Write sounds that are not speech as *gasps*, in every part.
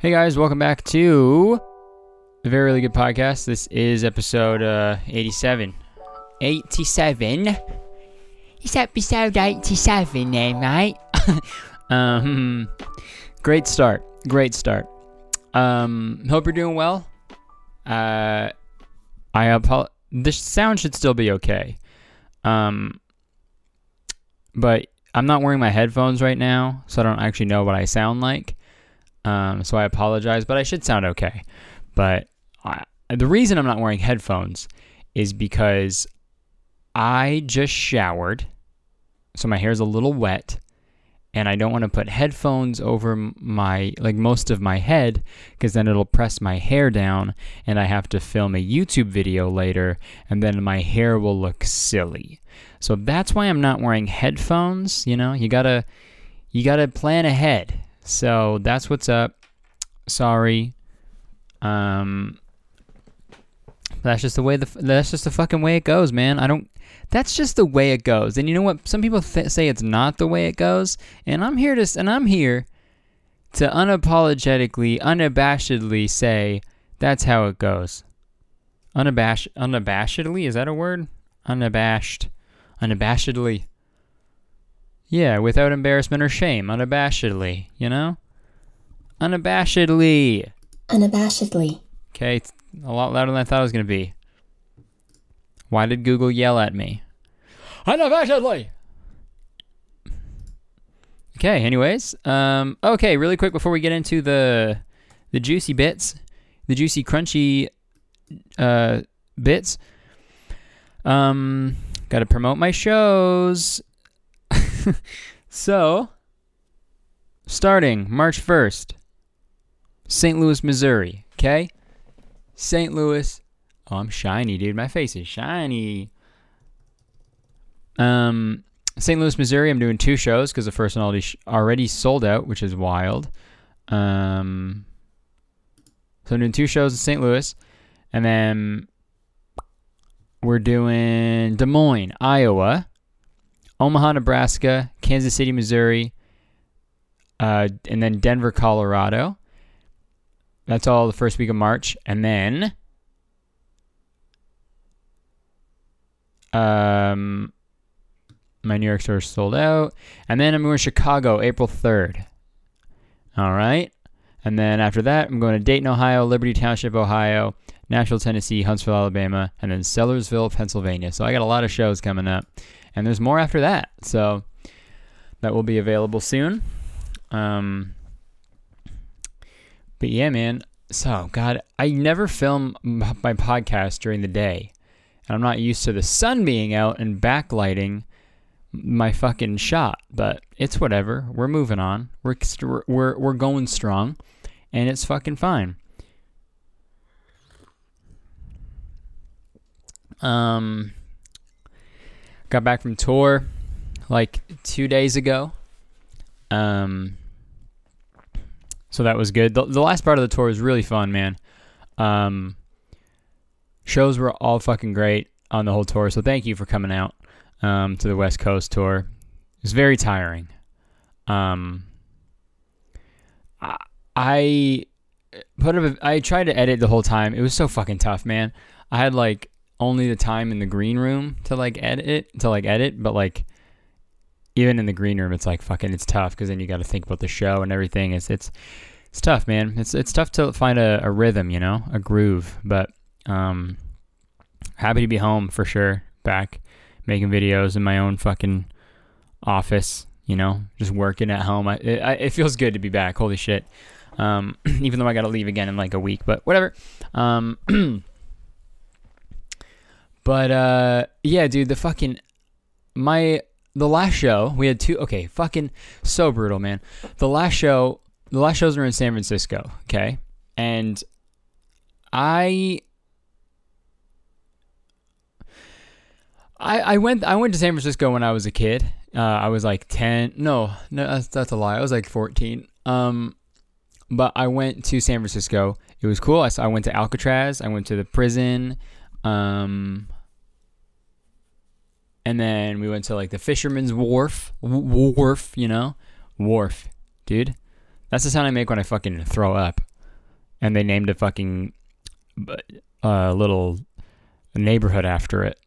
Hey guys, welcome back to a very really good podcast. This is episode uh, 87. 87. It's episode 87 eh, mate? *laughs* um, great start. Great start. Um, hope you're doing well. Uh, I apologize. The sound should still be okay. Um, but I'm not wearing my headphones right now, so I don't actually know what I sound like. Um, so I apologize, but I should sound okay. But I, the reason I'm not wearing headphones is because I just showered, so my hair's a little wet, and I don't want to put headphones over my like most of my head because then it'll press my hair down, and I have to film a YouTube video later, and then my hair will look silly. So that's why I'm not wearing headphones. You know, you gotta you gotta plan ahead. So that's what's up. Sorry. Um, that's just the way the that's just the fucking way it goes, man. I don't. That's just the way it goes. And you know what? Some people th- say it's not the way it goes, and I'm here to and I'm here to unapologetically, unabashedly say that's how it goes. Unabashed, unabashedly is that a word? Unabashed, unabashedly. Yeah, without embarrassment or shame, unabashedly. You know, unabashedly. Unabashedly. Okay, it's a lot louder than I thought it was going to be. Why did Google yell at me? Unabashedly! Okay, anyways. Um, okay, really quick before we get into the the juicy bits, the juicy crunchy uh, bits. Um, got to promote my shows. *laughs* so, starting March 1st, St. Louis, Missouri, okay? St. Louis. Oh, I'm shiny, dude. My face is shiny. Um, St. Louis, Missouri. I'm doing two shows because the first one already already sold out, which is wild. Um, so I'm doing two shows in St. Louis, and then we're doing Des Moines, Iowa, Omaha, Nebraska, Kansas City, Missouri, uh, and then Denver, Colorado. That's all the first week of March. And then um my New York store sold out. And then I'm going to Chicago April 3rd. All right. And then after that, I'm going to Dayton, Ohio, Liberty Township, Ohio, Nashville, Tennessee, Huntsville, Alabama, and then Sellersville, Pennsylvania. So I got a lot of shows coming up. And there's more after that. So that will be available soon. Um but yeah, man. So, God, I never film my podcast during the day. And I'm not used to the sun being out and backlighting my fucking shot, but it's whatever. We're moving on. We're we're we're going strong and it's fucking fine. Um got back from tour like 2 days ago. Um so that was good. The, the last part of the tour was really fun, man. Um, shows were all fucking great on the whole tour. So thank you for coming out um, to the West Coast tour. It was very tiring. Um, I, I put up. A, I tried to edit the whole time. It was so fucking tough, man. I had like only the time in the green room to like edit it to like edit, but like even in the green room, it's like fucking, it's tough because then you got to think about the show and everything. It's it's it's tough, man. It's it's tough to find a, a rhythm, you know, a groove. But um, happy to be home for sure. Back making videos in my own fucking office, you know, just working at home. I, it, I, it feels good to be back. Holy shit. Um, *clears throat* even though I got to leave again in like a week, but whatever. Um, *clears throat* but uh, yeah, dude, the fucking my the last show we had two okay fucking so brutal man the last show the last shows were in san francisco okay and i I, I went I went to San Francisco when I was a kid. Uh, I was like ten. No, no, that's, that's a lie. I was like fourteen. Um, but I went to San Francisco. It was cool. I, I went to Alcatraz. I went to the prison. Um, and then we went to like the Fisherman's Wharf, w- Wharf, you know, Wharf, dude. That's the sound I make when I fucking throw up. and they named a fucking uh, little neighborhood after it.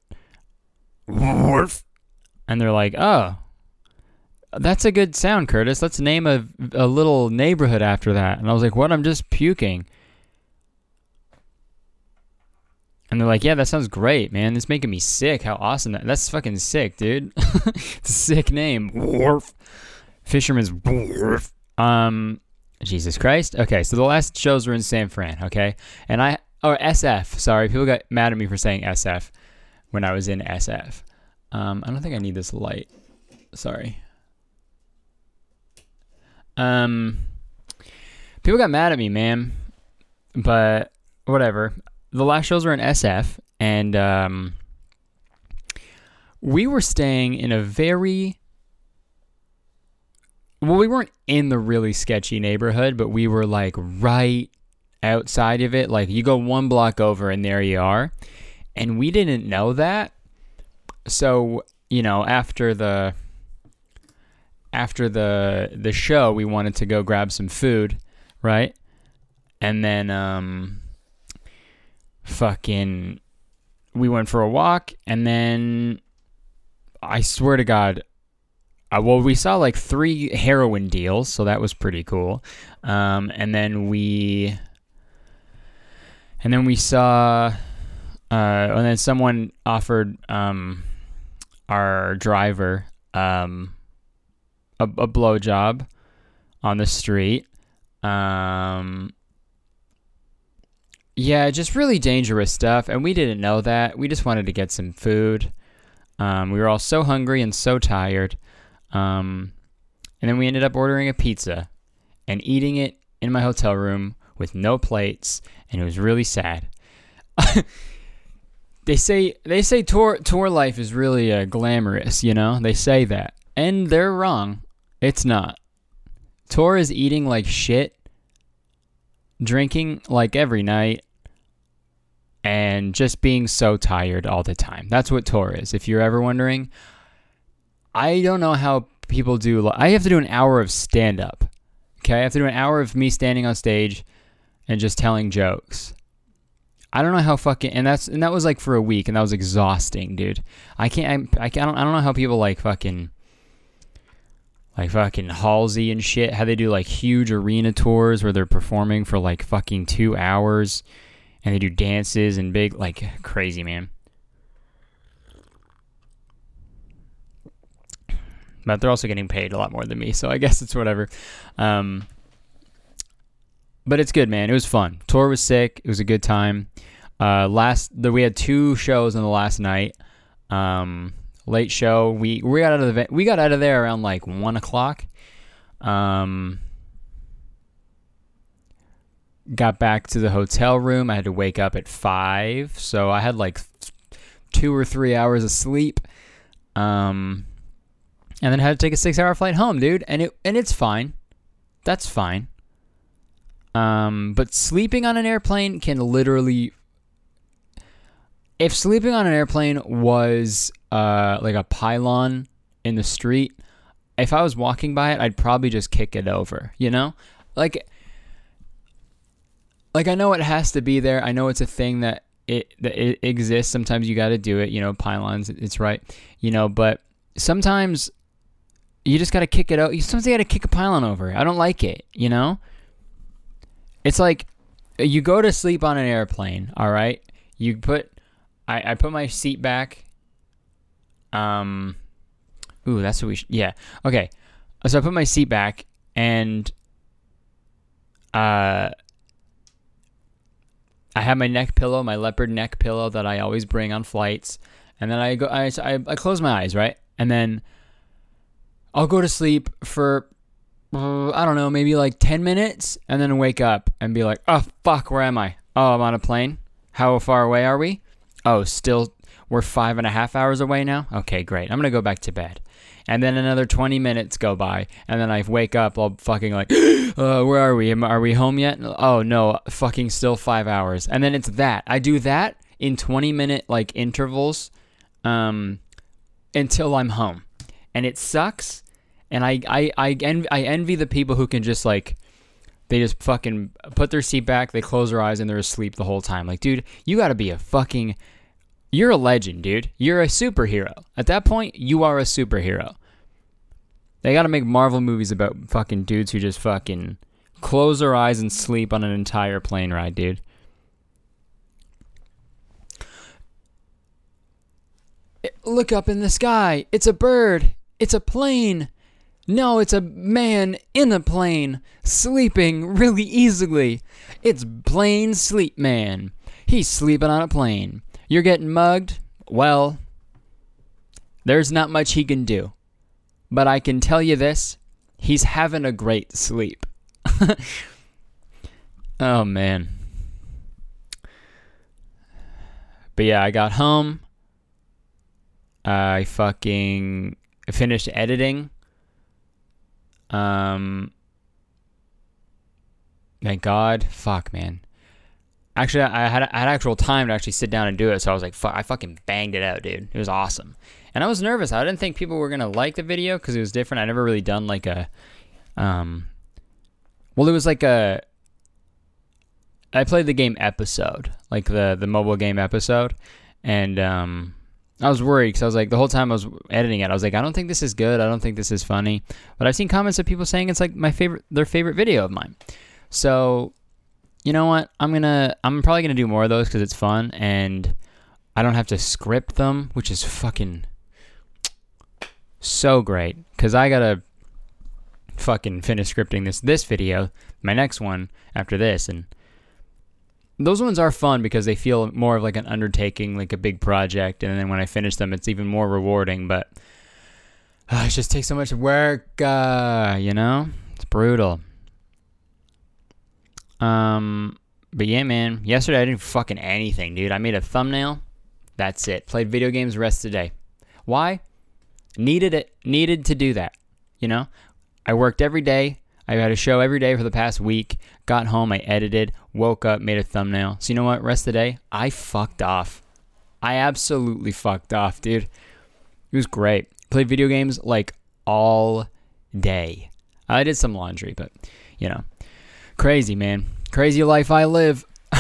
Wharf. And they're like, oh, that's a good sound, Curtis. Let's name a, a little neighborhood after that. And I was like, what? I'm just puking. And they're like, yeah, that sounds great, man. It's making me sick. How awesome that. That's fucking sick, dude. *laughs* sick name. Wharf. Fisherman's Wharf. Um, Jesus Christ. Okay, so the last shows were in San Fran, okay? And I, or SF, sorry. People got mad at me for saying SF when I was in SF. Um, I don't think I need this light. Sorry. Um, people got mad at me, man. But whatever. The last shows were in SF, and um, we were staying in a very well, we weren't in the really sketchy neighborhood, but we were like right outside of it. Like you go one block over and there you are. And we didn't know that. So, you know, after the after the the show, we wanted to go grab some food, right? And then um fucking we went for a walk and then I swear to God, uh, well, we saw like three heroin deals, so that was pretty cool. Um, and then we, and then we saw, uh, and then someone offered um, our driver um, a, a blowjob on the street. Um, yeah, just really dangerous stuff, and we didn't know that. We just wanted to get some food. Um, we were all so hungry and so tired. Um, and then we ended up ordering a pizza and eating it in my hotel room with no plates, and it was really sad. *laughs* they say they say tour tour life is really uh, glamorous, you know. They say that, and they're wrong. It's not. Tour is eating like shit, drinking like every night, and just being so tired all the time. That's what tour is. If you're ever wondering, I don't know how people do. I have to do an hour of stand up. Okay, I have to do an hour of me standing on stage and just telling jokes. I don't know how fucking and that's and that was like for a week and that was exhausting, dude. I can't I, I don't I don't know how people like fucking like fucking Halsey and shit how they do like huge arena tours where they're performing for like fucking 2 hours and they do dances and big like crazy, man. but they're also getting paid a lot more than me, so I guess it's whatever. Um, but it's good, man. It was fun. Tour was sick. It was a good time. Uh, last the, we had two shows on the last night. Um, late show. We we got out of the we got out of there around like one o'clock. Um, got back to the hotel room. I had to wake up at five, so I had like two or three hours of sleep. Um, and then had to take a six hour flight home, dude. And it and it's fine. That's fine. Um, but sleeping on an airplane can literally if sleeping on an airplane was uh, like a pylon in the street, if I was walking by it, I'd probably just kick it over, you know? Like like I know it has to be there. I know it's a thing that it that it exists. Sometimes you got to do it, you know, pylons, it's right. You know, but sometimes you just got to kick it out. You sometimes you got to kick a pylon over. I don't like it. You know. It's like you go to sleep on an airplane. All right. You put. I I put my seat back. Um. Ooh, that's what we should. Yeah. Okay. So I put my seat back and. Uh. I have my neck pillow, my leopard neck pillow that I always bring on flights, and then I go. I I, I close my eyes, right, and then I'll go to sleep for I don't know, maybe like 10 minutes and then wake up and be like, "Oh fuck, where am I? Oh, I'm on a plane. How far away are we? Oh, still we're five and a half hours away now. Okay, great. I'm gonna go back to bed." And then another 20 minutes go by, and then I wake up all fucking like, *gasps* uh, where are we? Are we home yet? Oh no, fucking still five hours. And then it's that. I do that in 20 minute like intervals, um, until I'm home, and it sucks and I I I envy, I envy the people who can just like they just fucking put their seat back, they close their eyes, and they're asleep the whole time. Like, dude, you gotta be a fucking. You're a legend, dude. You're a superhero. At that point, you are a superhero. They gotta make Marvel movies about fucking dudes who just fucking close their eyes and sleep on an entire plane ride, dude. Look up in the sky. It's a bird. It's a plane. No, it's a man in a plane, sleeping really easily. It's Plane Sleep Man. He's sleeping on a plane. You're getting mugged? Well, there's not much he can do. But I can tell you this he's having a great sleep. *laughs* oh, man. But yeah, I got home. I fucking finished editing um, thank God. Fuck, man. Actually, I had I had actual time to actually sit down and do it, so I was like, fuck, I fucking banged it out, dude. It was awesome, and I was nervous. I didn't think people were gonna like the video because it was different. I never really done like a, um, well, it was like a. I played the game episode, like the the mobile game episode, and um, I was worried because I was like, the whole time I was editing it, I was like, I don't think this is good. I don't think this is funny. But I've seen comments of people saying it's like my favorite, their favorite video of mine. So, you know what? I'm gonna, I'm probably gonna do more of those because it's fun and I don't have to script them, which is fucking so great. Because I gotta fucking finish scripting this this video, my next one after this, and those ones are fun because they feel more of like an undertaking, like a big project, and then when I finish them, it's even more rewarding. But uh, it just takes so much work, uh, you know. It's brutal. Um, but yeah, man. Yesterday I didn't fucking anything, dude. I made a thumbnail. That's it. Played video games rest of the day. Why? Needed it. Needed to do that. You know. I worked every day. I had a show every day for the past week. Got home, I edited, woke up, made a thumbnail. So you know what? Rest of the day, I fucked off. I absolutely fucked off, dude. It was great. Played video games like all day. I did some laundry, but you know, crazy man, crazy life I live. *laughs*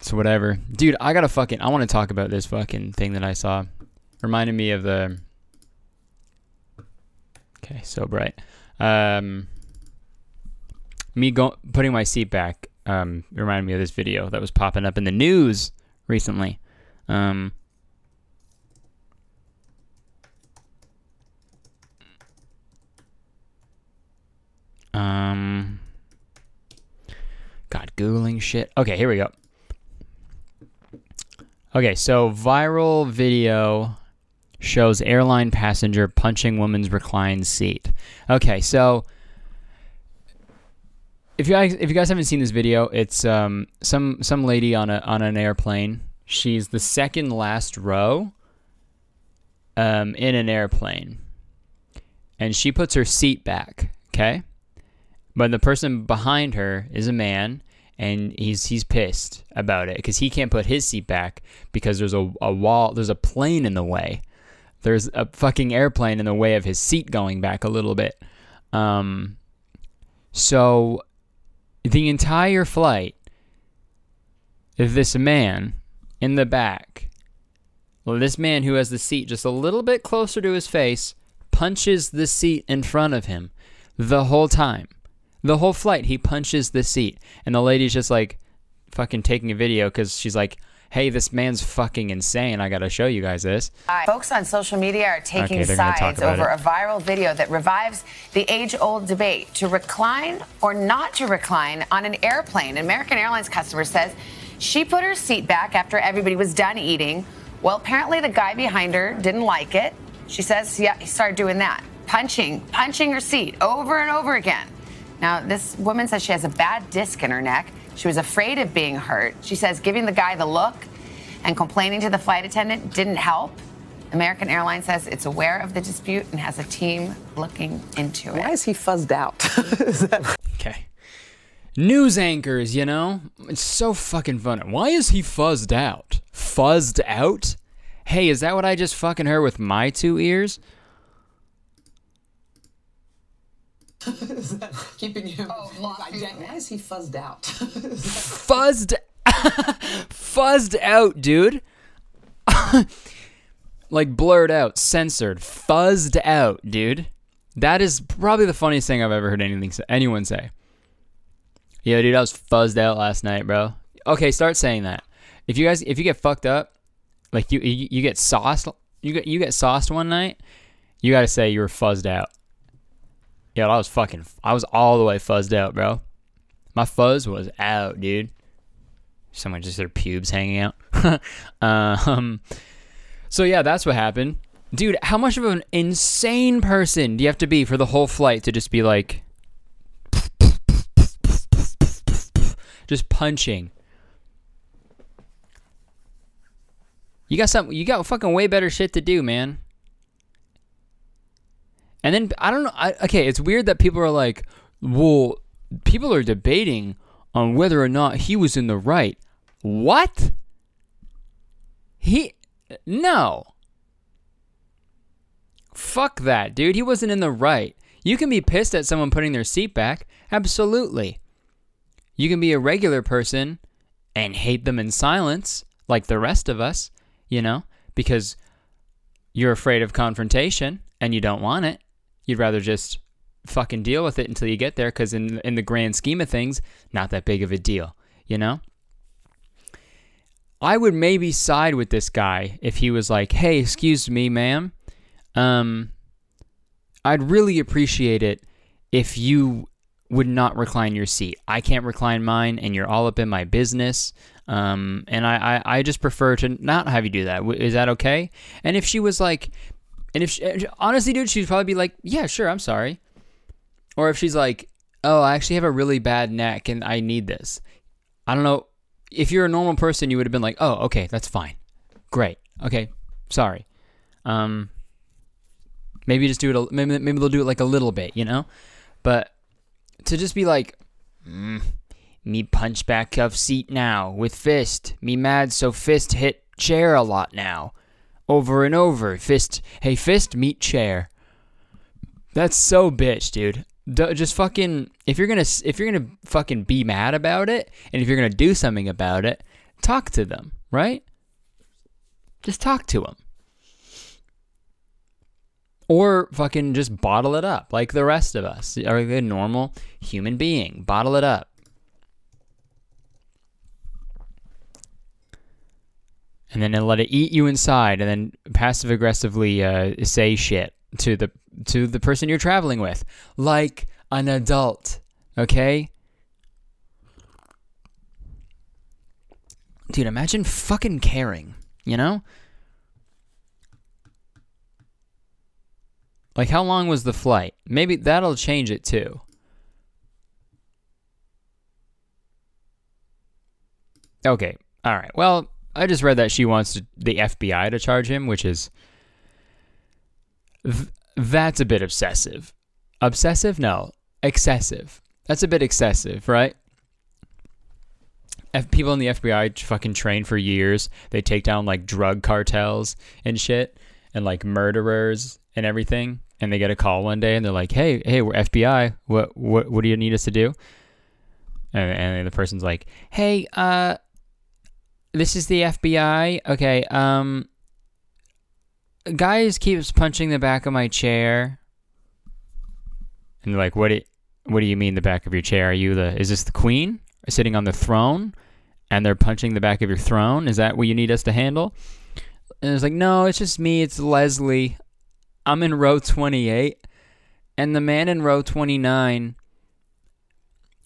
so whatever, dude. I gotta fucking. I want to talk about this fucking thing that I saw. Reminded me of the. Okay, so bright. Um, me go- putting my seat back um, reminded me of this video that was popping up in the news recently. Um, um, God, Googling shit. Okay, here we go. Okay, so viral video shows airline passenger punching woman's reclined seat. Okay, so if you guys if you guys haven't seen this video, it's um some some lady on a on an airplane. She's the second last row um in an airplane. And she puts her seat back, okay? But the person behind her is a man and he's he's pissed about it because he can't put his seat back because there's a, a wall there's a plane in the way there's a fucking airplane in the way of his seat going back a little bit. Um, so the entire flight, this man in the back, well, this man who has the seat just a little bit closer to his face, punches the seat in front of him the whole time. The whole flight, he punches the seat. And the lady's just like fucking taking a video because she's like, hey, this man's fucking insane. I got to show you guys this. Folks on social media are taking okay, sides over it. a viral video that revives the age old debate to recline or not to recline on an airplane. An American Airlines customer says she put her seat back after everybody was done eating. Well, apparently the guy behind her didn't like it. She says, yeah, he started doing that, punching, punching her seat over and over again. Now, this woman says she has a bad disc in her neck. She was afraid of being hurt. She says giving the guy the look and complaining to the flight attendant didn't help. American Airlines says it's aware of the dispute and has a team looking into it. Why is he fuzzed out? *laughs* okay. News anchors, you know? It's so fucking funny. Why is he fuzzed out? Fuzzed out? Hey, is that what I just fucking heard with my two ears? is that *laughs* keeping him? Oh, why is he fuzzed out? *laughs* fuzzed, *laughs* fuzzed out, dude. like blurred out, censored, fuzzed out, dude. That is probably the funniest thing I've ever heard anything anyone say. Yeah, dude, I was fuzzed out last night, bro. Okay, start saying that. If you guys, if you get fucked up, like you, you, you get sauced, you get you get sauced one night, you gotta say you were fuzzed out. Yeah, I was fucking, I was all the way fuzzed out, bro. My fuzz was out, dude. Someone just their pubes hanging out. *laughs* um, so yeah, that's what happened, dude. How much of an insane person do you have to be for the whole flight to just be like, just punching? You got some. You got fucking way better shit to do, man. And then I don't know. I, okay, it's weird that people are like, well, people are debating on whether or not he was in the right. What? He no. Fuck that, dude. He wasn't in the right. You can be pissed at someone putting their seat back. Absolutely. You can be a regular person and hate them in silence, like the rest of us, you know, because you're afraid of confrontation and you don't want it. You'd rather just fucking deal with it until you get there because in in the grand scheme of things, not that big of a deal, you know? I would maybe side with this guy if he was like, "Hey, excuse me, ma'am. Um I'd really appreciate it if you would not recline your seat. I can't recline mine and you're all up in my business. Um, and I, I, I just prefer to not have you do that. Is that okay? And if she was like, and if she, honestly, dude, she'd probably be like, yeah, sure, I'm sorry. Or if she's like, oh, I actually have a really bad neck and I need this. I don't know. If you're a normal person, you would have been like, oh, okay, that's fine. Great. Okay, sorry. Um, maybe just do it. A, maybe maybe they'll do it like a little bit, you know. But to just be like, mm, me punch back of seat now with fist. Me mad so fist hit chair a lot now. Over and over. Fist, hey fist, meet chair. That's so bitch, dude. Just fucking if you're gonna if you're gonna fucking be mad about it and if you're gonna do something about it talk to them right? Just talk to them or fucking just bottle it up like the rest of us. Are a normal human being? Bottle it up and then let it eat you inside and then passive aggressively uh, say shit to the to the person you're traveling with like an adult, okay? Dude, imagine fucking caring, you know? Like, how long was the flight? Maybe that'll change it too. Okay, alright. Well, I just read that she wants to, the FBI to charge him, which is th- that's a bit obsessive. Obsessive? No, excessive. That's a bit excessive, right? If people in the FBI fucking train for years. They take down like drug cartels and shit, and like murderers and everything. And they get a call one day, and they're like, "Hey, hey, we're FBI. What, what, what do you need us to do?" And, and the person's like, "Hey, uh, this is the FBI. Okay, um, guys keeps punching the back of my chair. And they're like, what do, what do you mean the back of your chair? Are you the, is this the queen sitting on the throne? And they're punching the back of your throne? Is that what you need us to handle? And it's like, no, it's just me. It's Leslie. I'm in row 28. And the man in row 29,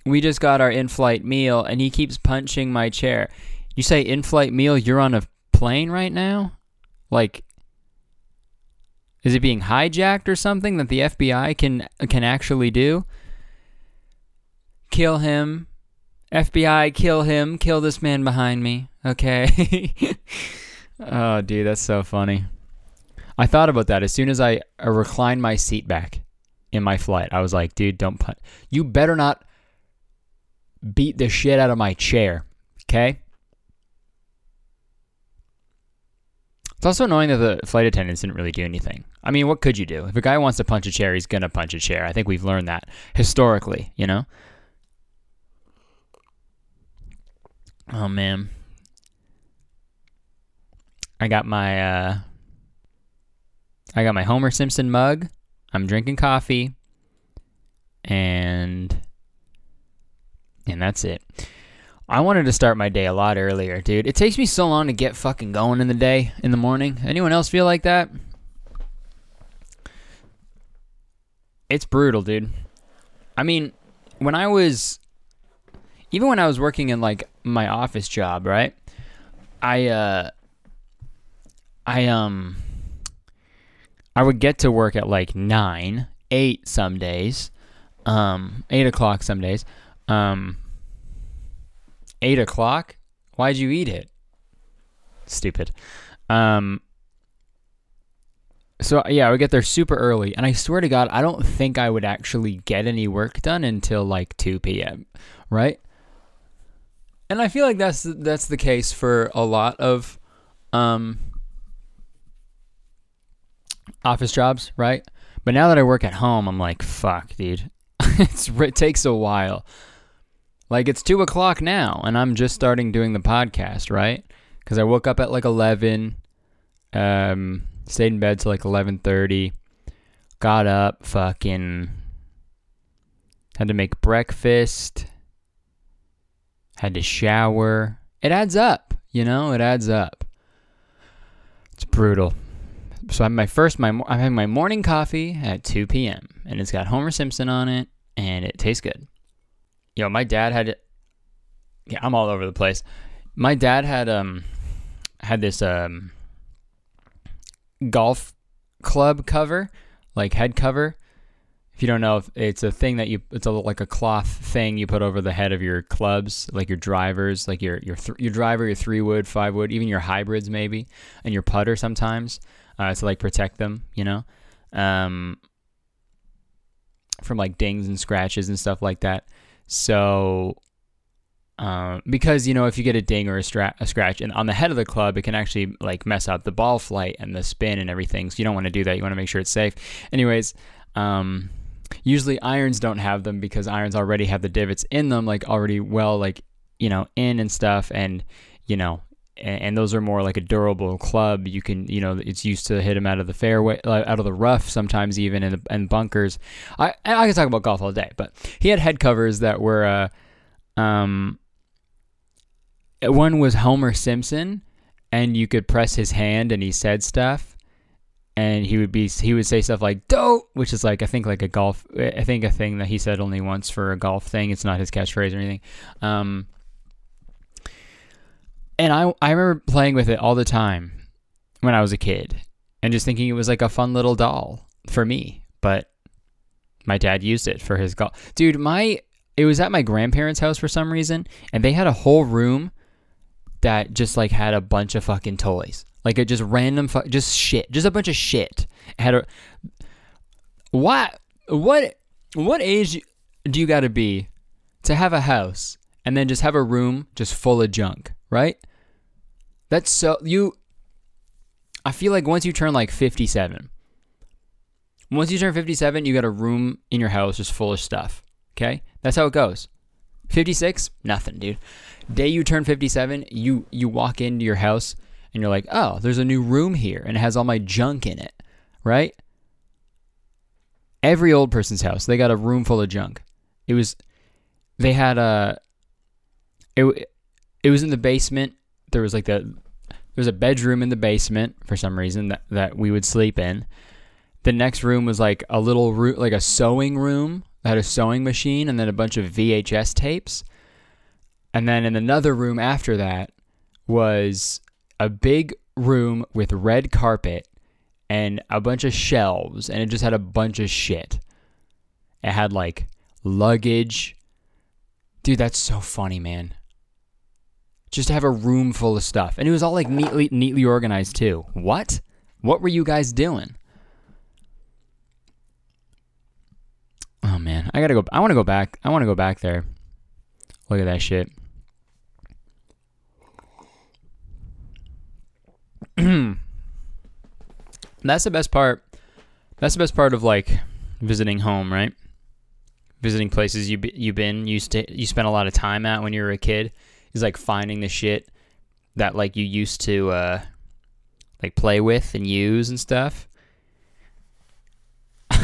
we just got our in flight meal and he keeps punching my chair. You say in flight meal, you're on a plane right now? Like, is it being hijacked or something that the FBI can can actually do? Kill him. FBI, kill him. Kill this man behind me. Okay. *laughs* oh, dude, that's so funny. I thought about that as soon as I reclined my seat back in my flight. I was like, dude, don't put. You better not beat the shit out of my chair. Okay? It's also annoying that the flight attendants didn't really do anything. I mean, what could you do? If a guy wants to punch a chair, he's going to punch a chair. I think we've learned that historically, you know? Oh, man. I got my uh I got my Homer Simpson mug. I'm drinking coffee. And and that's it. I wanted to start my day a lot earlier, dude. It takes me so long to get fucking going in the day, in the morning. Anyone else feel like that? It's brutal, dude. I mean, when I was even when I was working in like my office job, right? I uh I um I would get to work at like nine, eight some days, um, eight o'clock some days. Um, eight o'clock? Why'd you eat it? Stupid. Um, so yeah, I would get there super early, and I swear to God, I don't think I would actually get any work done until like two p.m. Right? And I feel like that's that's the case for a lot of um office jobs, right? But now that I work at home, I'm like, fuck, dude. *laughs* it takes a while. Like it's two o'clock now, and I'm just starting doing the podcast, right? Because I woke up at like eleven, um, stayed in bed till like eleven thirty, got up, fucking had to make breakfast, had to shower. It adds up, you know. It adds up. It's brutal so I'm my first my I'm having my morning coffee at 2 p.m. and it's got Homer Simpson on it and it tastes good. You know, my dad had yeah, I'm all over the place. My dad had um had this um golf club cover, like head cover. If you don't know, it's a thing that you it's a like a cloth thing you put over the head of your clubs, like your drivers, like your your th- your driver, your three wood, five wood, even your hybrids maybe, and your putter sometimes uh, to like protect them, you know, um, from like dings and scratches and stuff like that. So, um, because you know, if you get a ding or a, stra- a scratch and on the head of the club, it can actually like mess up the ball flight and the spin and everything. So you don't want to do that. You want to make sure it's safe. Anyways, um, usually irons don't have them because irons already have the divots in them, like already well, like you know, in and stuff, and you know, and those are more like a durable club. You can, you know, it's used to hit them out of the fairway, out of the rough, sometimes even in the, and bunkers. I I can talk about golf all day, but he had head covers that were, uh, um, one was Homer Simpson, and you could press his hand and he said stuff, and he would be he would say stuff like "dope," which is like I think like a golf, I think a thing that he said only once for a golf thing. It's not his catchphrase or anything. Um, and I I remember playing with it all the time when I was a kid and just thinking it was like a fun little doll for me. But my dad used it for his golf. Dude, my it was at my grandparents' house for some reason, and they had a whole room that just like had a bunch of fucking toys. Like it just random fu- just shit. Just a bunch of shit. It had a what what what age do you got to be to have a house and then just have a room just full of junk, right? That's so you I feel like once you turn like 57, once you turn 57, you got a room in your house just full of stuff. Okay? That's how it goes. 56, nothing, dude. Day you turn 57, you you walk into your house and you're like, "Oh, there's a new room here and it has all my junk in it." Right? Every old person's house, they got a room full of junk. It was they had a it it was in the basement there was like the there was a bedroom in the basement for some reason that, that we would sleep in. The next room was like a little room, like a sewing room that had a sewing machine and then a bunch of VHS tapes. And then in another room after that was a big room with red carpet and a bunch of shelves and it just had a bunch of shit. It had like luggage. Dude, that's so funny, man just to have a room full of stuff. And it was all like neatly neatly organized too. What? What were you guys doing? Oh man, I gotta go. I want to go back. I want to go back there. Look at that shit. *clears throat* That's the best part That's the best part of like visiting home, right? Visiting places you you've been used to you spent a lot of time at when you were a kid is like finding the shit that like you used to uh like play with and use and stuff. *laughs*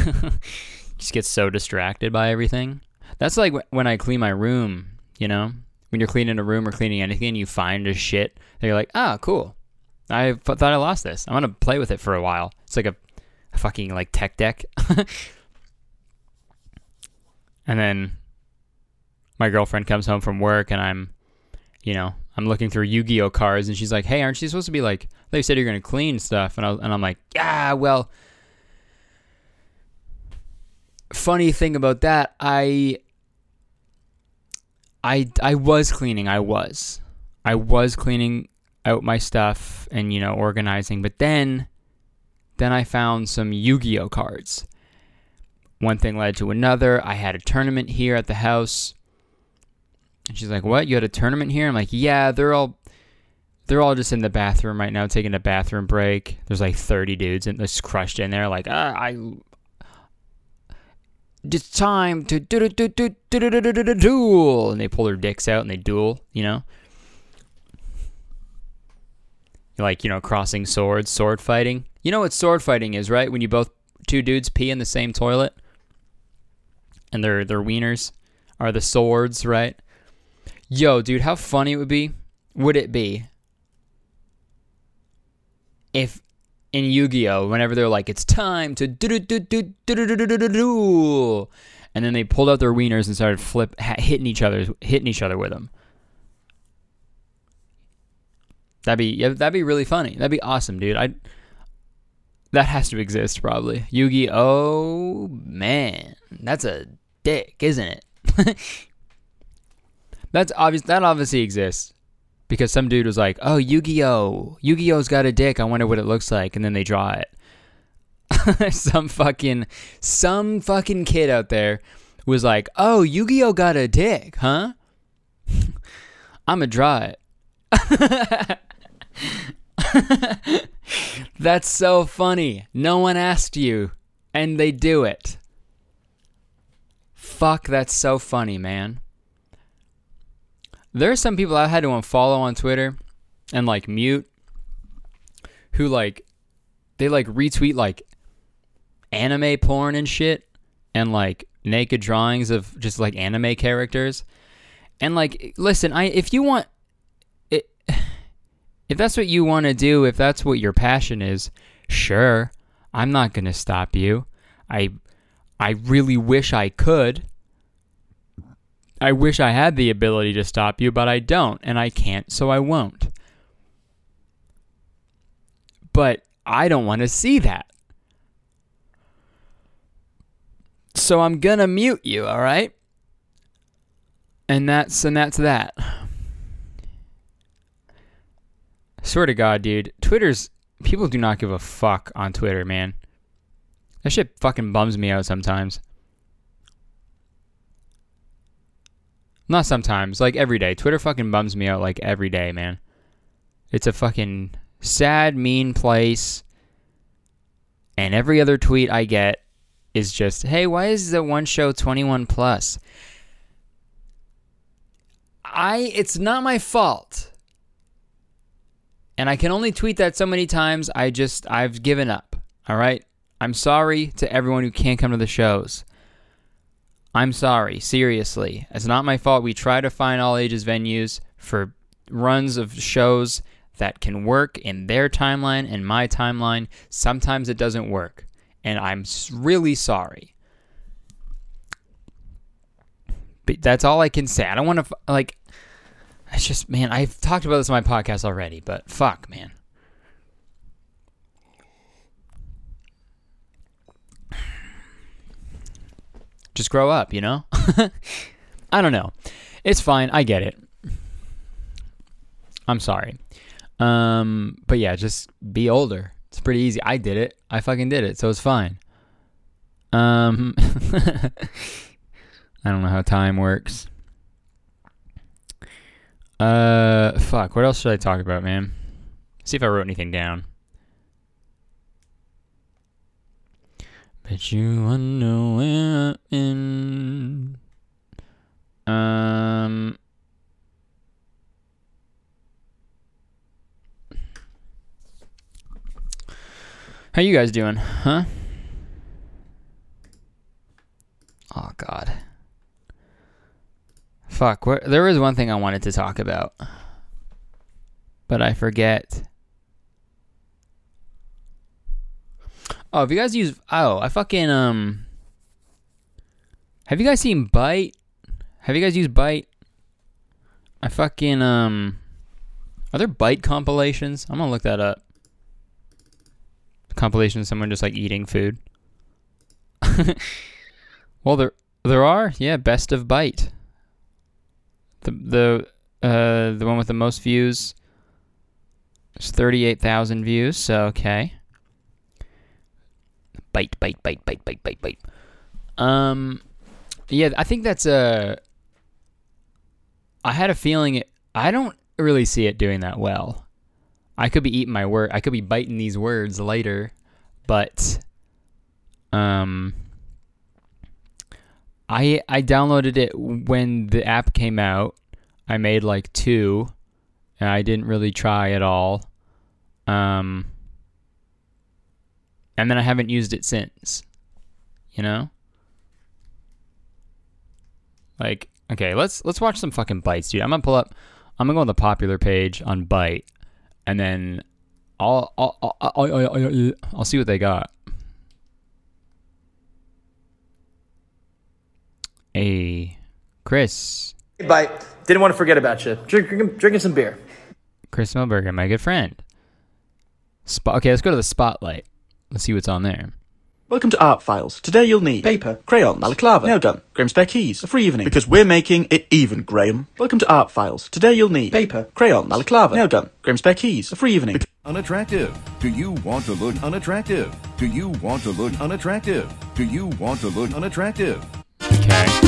Just get so distracted by everything. That's like when I clean my room, you know? When you're cleaning a room or cleaning anything, you find a shit that you're like, ah, cool. I thought I lost this. I'm gonna play with it for a while. It's like a, a fucking like tech deck. *laughs* and then my girlfriend comes home from work and I'm, you know, I'm looking through Yu-Gi-Oh cards and she's like, "Hey, aren't you supposed to be like? They said you're gonna clean stuff." And I and I'm like, "Yeah, well." Funny thing about that, I I I was cleaning. I was. I was cleaning out my stuff and you know organizing, but then then I found some Yu-Gi-Oh cards. One thing led to another. I had a tournament here at the house. And she's like, "What? You had a tournament here?" I'm like, "Yeah, they're all they're all just in the bathroom right now, taking a bathroom break. There's like 30 dudes and just crushed in there. Like, ah, I." It's time to do do do do do do duel, and they pull their dicks out and they duel. You know, like you know, crossing swords, sword fighting. You know what sword fighting is, right? When you both two dudes pee in the same toilet, and their their wieners are the swords, right? Yo, dude, how funny it would be? Would it be if in Yu-Gi-Oh, whenever they're like, it's time to do do do do do do do do do, and then they pulled out their wieners and started flip hitting each other, hitting each other with them. That'd be yeah, that'd be really funny. That'd be awesome, dude. I that has to exist probably. Yu-Gi-Oh, man, that's a dick, isn't it? *laughs* that's obvious. That obviously exists because some dude was like, "Oh, Yu-Gi-Oh, Yu-Gi-Oh's got a dick. I wonder what it looks like," and then they draw it. *laughs* some fucking some fucking kid out there was like, "Oh, Yu-Gi-Oh got a dick, huh?" *laughs* I'm gonna draw it. *laughs* That's so funny. No one asked you, and they do it. Fuck, that's so funny, man. There are some people I had to unfollow on Twitter and like mute who like they like retweet like anime porn and shit and like naked drawings of just like anime characters. And like listen, I if you want it *sighs* if that's what you want to do, if that's what your passion is, sure. I'm not going to stop you. I I really wish I could. I wish I had the ability to stop you, but I don't, and I can't, so I won't. But I don't want to see that. So I'm gonna mute you, alright? And that's and that's that. Swear to God, dude, Twitter's people do not give a fuck on Twitter, man. That shit fucking bums me out sometimes. Not sometimes, like every day. Twitter fucking bums me out like every day, man. It's a fucking sad, mean place. And every other tweet I get is just, hey, why is the one show 21 plus? I it's not my fault. And I can only tweet that so many times. I just I've given up. All right? I'm sorry to everyone who can't come to the shows. I'm sorry, seriously. It's not my fault. We try to find all ages venues for runs of shows that can work in their timeline and my timeline. Sometimes it doesn't work, and I'm really sorry. But that's all I can say. I don't want to like. It's just man. I've talked about this on my podcast already, but fuck, man. Just grow up, you know? *laughs* I don't know. It's fine. I get it. I'm sorry. Um, but yeah, just be older. It's pretty easy. I did it. I fucking did it, so it's fine. Um, *laughs* I don't know how time works. Uh, fuck. What else should I talk about, man? See if I wrote anything down. Bet you wanna where in. Um. How you guys doing, huh? Oh God. Fuck. Where, there was one thing I wanted to talk about, but I forget. Oh, have you guys used? Oh, I fucking um. Have you guys seen Byte? Have you guys used Byte? I fucking um. Are there Byte compilations? I'm gonna look that up. Compilation of someone just like eating food. *laughs* well, there there are. Yeah, best of Byte. The the uh the one with the most views. It's thirty eight thousand views. So okay. Bite, bite, bite, bite, bite, bite, bite. Um, yeah, I think that's a. I had a feeling it. I don't really see it doing that well. I could be eating my word. I could be biting these words later, but um, I I downloaded it when the app came out. I made like two, and I didn't really try at all. Um, and then I haven't used it since. You know? Like, okay, let's let's watch some fucking bites, dude. I'm gonna pull up. I'm gonna go on the popular page on Byte, and then I'll I'll I'll, I'll, I'll, I'll see what they got. Hey, Chris. Hey, Byte. Didn't want to forget about you. Drinking, drinking some beer. Chris Milberger, my good friend. Spot. Okay, let's go to the spotlight. Let's see what's on there. Welcome to Art Files. Today you'll need paper, crayons, balaclava, nail gun, Graham's spare keys, a free evening, because we're making it even, Graham. Welcome to Art Files. Today you'll need paper, crayons, balaclava, nail gun, Graham's spare keys, a free evening. Unattractive. Do you want to look unattractive? Do you want to look unattractive? Do you want to look unattractive? Okay.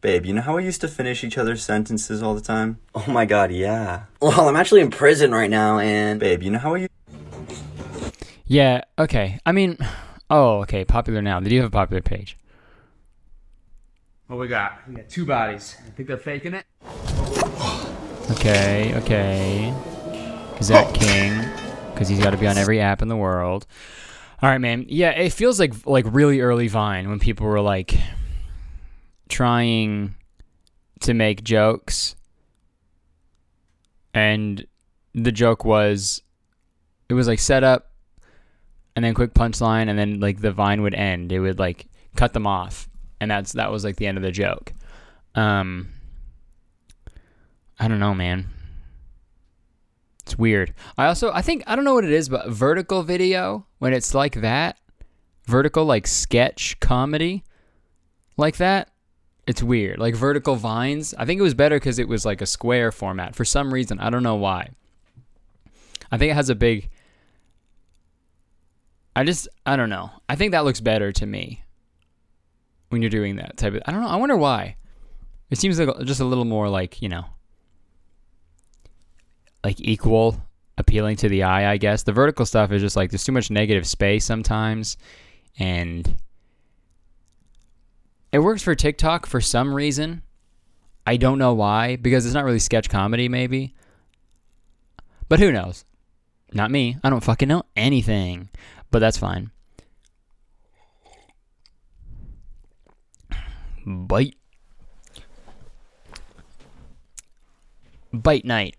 Babe, you know how we used to finish each other's sentences all the time? *laughs* Oh my god, yeah. Well, I'm actually in prison right now, and. Babe, you know how we. Yeah, okay. I mean, *sighs* oh, okay. Popular now. They do have a popular page. What we got? We got two bodies. I think they're faking it. Okay, okay. Zach oh. King, because he's got to be on every app in the world. All right, man. Yeah, it feels like like really early Vine when people were like trying to make jokes, and the joke was it was like set up and then quick punchline and then like the vine would end. It would like cut them off. And that's that was like the end of the joke. Um i don't know man. It's weird. I also i think i don't know what it is but vertical video when it's like that vertical like sketch comedy like that it's weird like vertical vines i think it was better because it was like a square format for some reason i don't know why i think it has a big I just I don't know. I think that looks better to me when you're doing that type of. I don't know. I wonder why. It seems like just a little more like you know, like equal, appealing to the eye. I guess the vertical stuff is just like there's too much negative space sometimes, and it works for TikTok for some reason. I don't know why because it's not really sketch comedy, maybe. But who knows? Not me. I don't fucking know anything but that's fine. Bite. Bite night,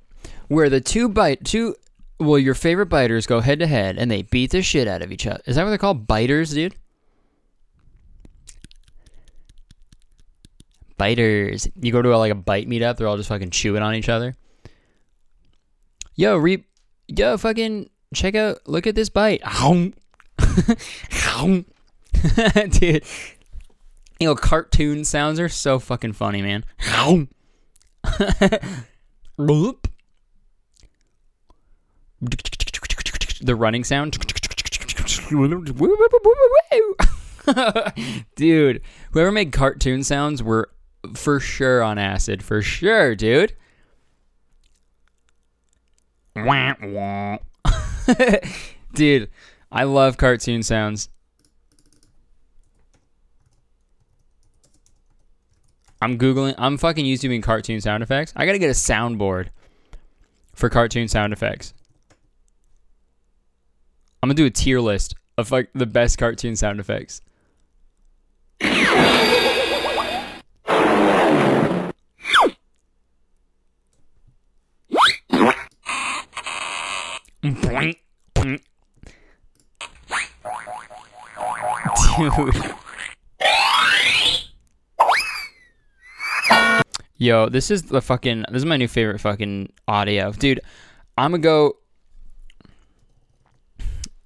where the two bite two well your favorite biters go head to head and they beat the shit out of each other. Is that what they're called? Biters, dude. Biters. You go to a, like a bite meetup, they're all just fucking chewing on each other. Yo, re yo, fucking check out look at this bite. *laughs* *laughs* Dude. You know, cartoon sounds are so fucking funny, man. *laughs* the running sound. dude, whoever made cartoon sounds were for sure on acid. For sure, dude. *laughs* Dude, I love cartoon sounds. I'm googling. I'm fucking YouTubing cartoon sound effects. I gotta get a soundboard for cartoon sound effects. I'm gonna do a tier list of like the best cartoon sound effects. Dude. Yo, this is the fucking. This is my new favorite fucking audio, dude. I'm gonna go.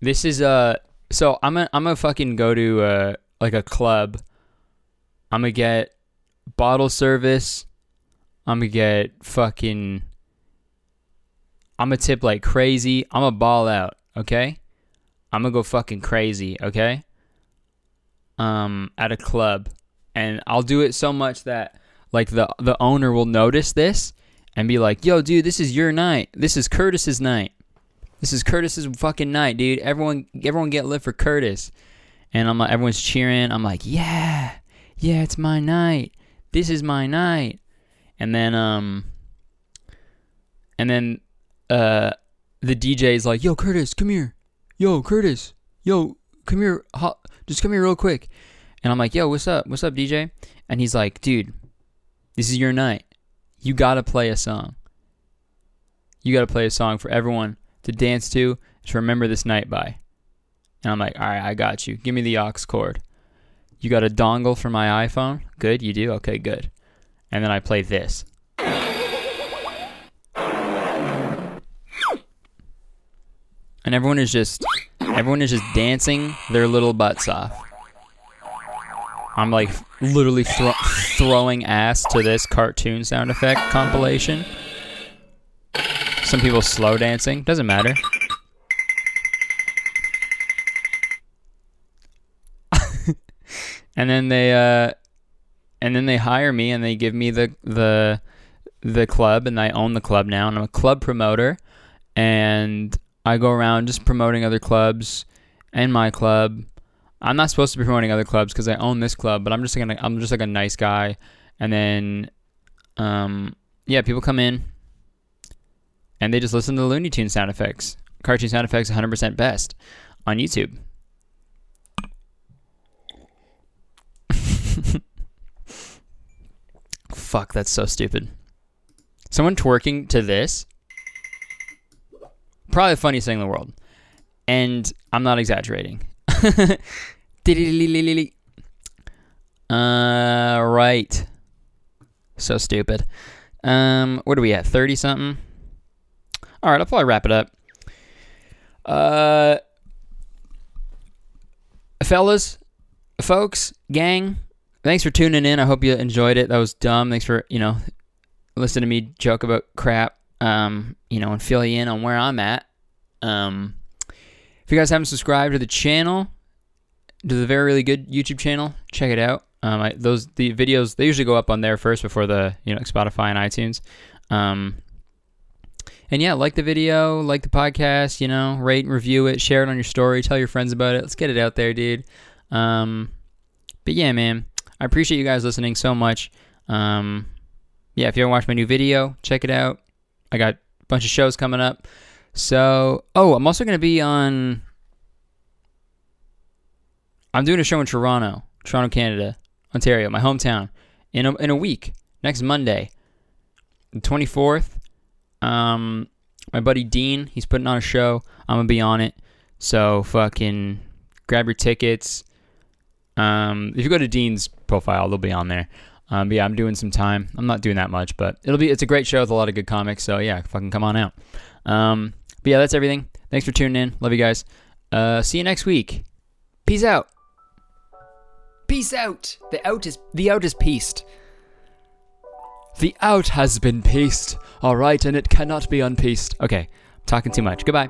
This is uh. So I'm gonna I'm gonna fucking go to uh like a club. I'm gonna get bottle service. I'm gonna get fucking. I'm gonna tip like crazy. I'm gonna ball out. Okay. I'm gonna go fucking crazy. Okay. Um, at a club, and I'll do it so much that like the the owner will notice this and be like, "Yo, dude, this is your night. This is Curtis's night. This is Curtis's fucking night, dude. Everyone, everyone get lit for Curtis." And I'm like, everyone's cheering. I'm like, "Yeah, yeah, it's my night. This is my night." And then, um, and then, uh, the DJ is like, "Yo, Curtis, come here. Yo, Curtis. Yo, come here. Just come here real quick." And I'm like, "Yo, what's up? What's up, DJ?" And he's like, "Dude." This is your night. You got to play a song. You got to play a song for everyone to dance to, to remember this night by. And I'm like, all right, I got you. Give me the aux cord. You got a dongle for my iPhone? Good, you do? Okay, good. And then I play this. And everyone is just everyone is just dancing their little butts off. I'm like literally thro- throwing ass to this cartoon sound effect compilation. Some people slow dancing, doesn't matter. *laughs* and then they uh and then they hire me and they give me the the the club and I own the club now and I'm a club promoter and I go around just promoting other clubs and my club I'm not supposed to be promoting other clubs because I own this club, but I'm just gonna I'm just like a nice guy, and then, um, yeah, people come in, and they just listen to the Looney Tune sound effects, cartoon sound effects, 100% best on YouTube. *laughs* Fuck, that's so stupid. Someone twerking to this, probably the funniest thing in the world, and I'm not exaggerating. *laughs* uh, right. So stupid. Um, what are we at? 30 something? All right, I'll probably wrap it up. Uh, fellas, folks, gang, thanks for tuning in. I hope you enjoyed it. That was dumb. Thanks for, you know, listening to me joke about crap, um, you know, and fill you in on where I'm at. Um, if you guys haven't subscribed to the channel, to the very really good YouTube channel. Check it out. Um, I, those the videos they usually go up on there first before the you know Spotify and iTunes. Um, and yeah, like the video, like the podcast. You know, rate and review it, share it on your story, tell your friends about it. Let's get it out there, dude. Um, but yeah, man, I appreciate you guys listening so much. Um, yeah, if you haven't watched my new video, check it out. I got a bunch of shows coming up. So, oh, I'm also going to be on I'm doing a show in Toronto, Toronto, Canada, Ontario, my hometown, in a, in a week, next Monday, the 24th. Um, my buddy Dean, he's putting on a show. I'm gonna be on it. So fucking grab your tickets. Um, if you go to Dean's profile, they'll be on there. Um, but yeah, I'm doing some time. I'm not doing that much, but it'll be. It's a great show with a lot of good comics. So yeah, fucking come on out. Um, but yeah, that's everything. Thanks for tuning in. Love you guys. Uh, see you next week. Peace out. Peace out. The out is the out is pieced. The out has been pieced. All right, and it cannot be unpieced. Okay, I'm talking too much. Goodbye.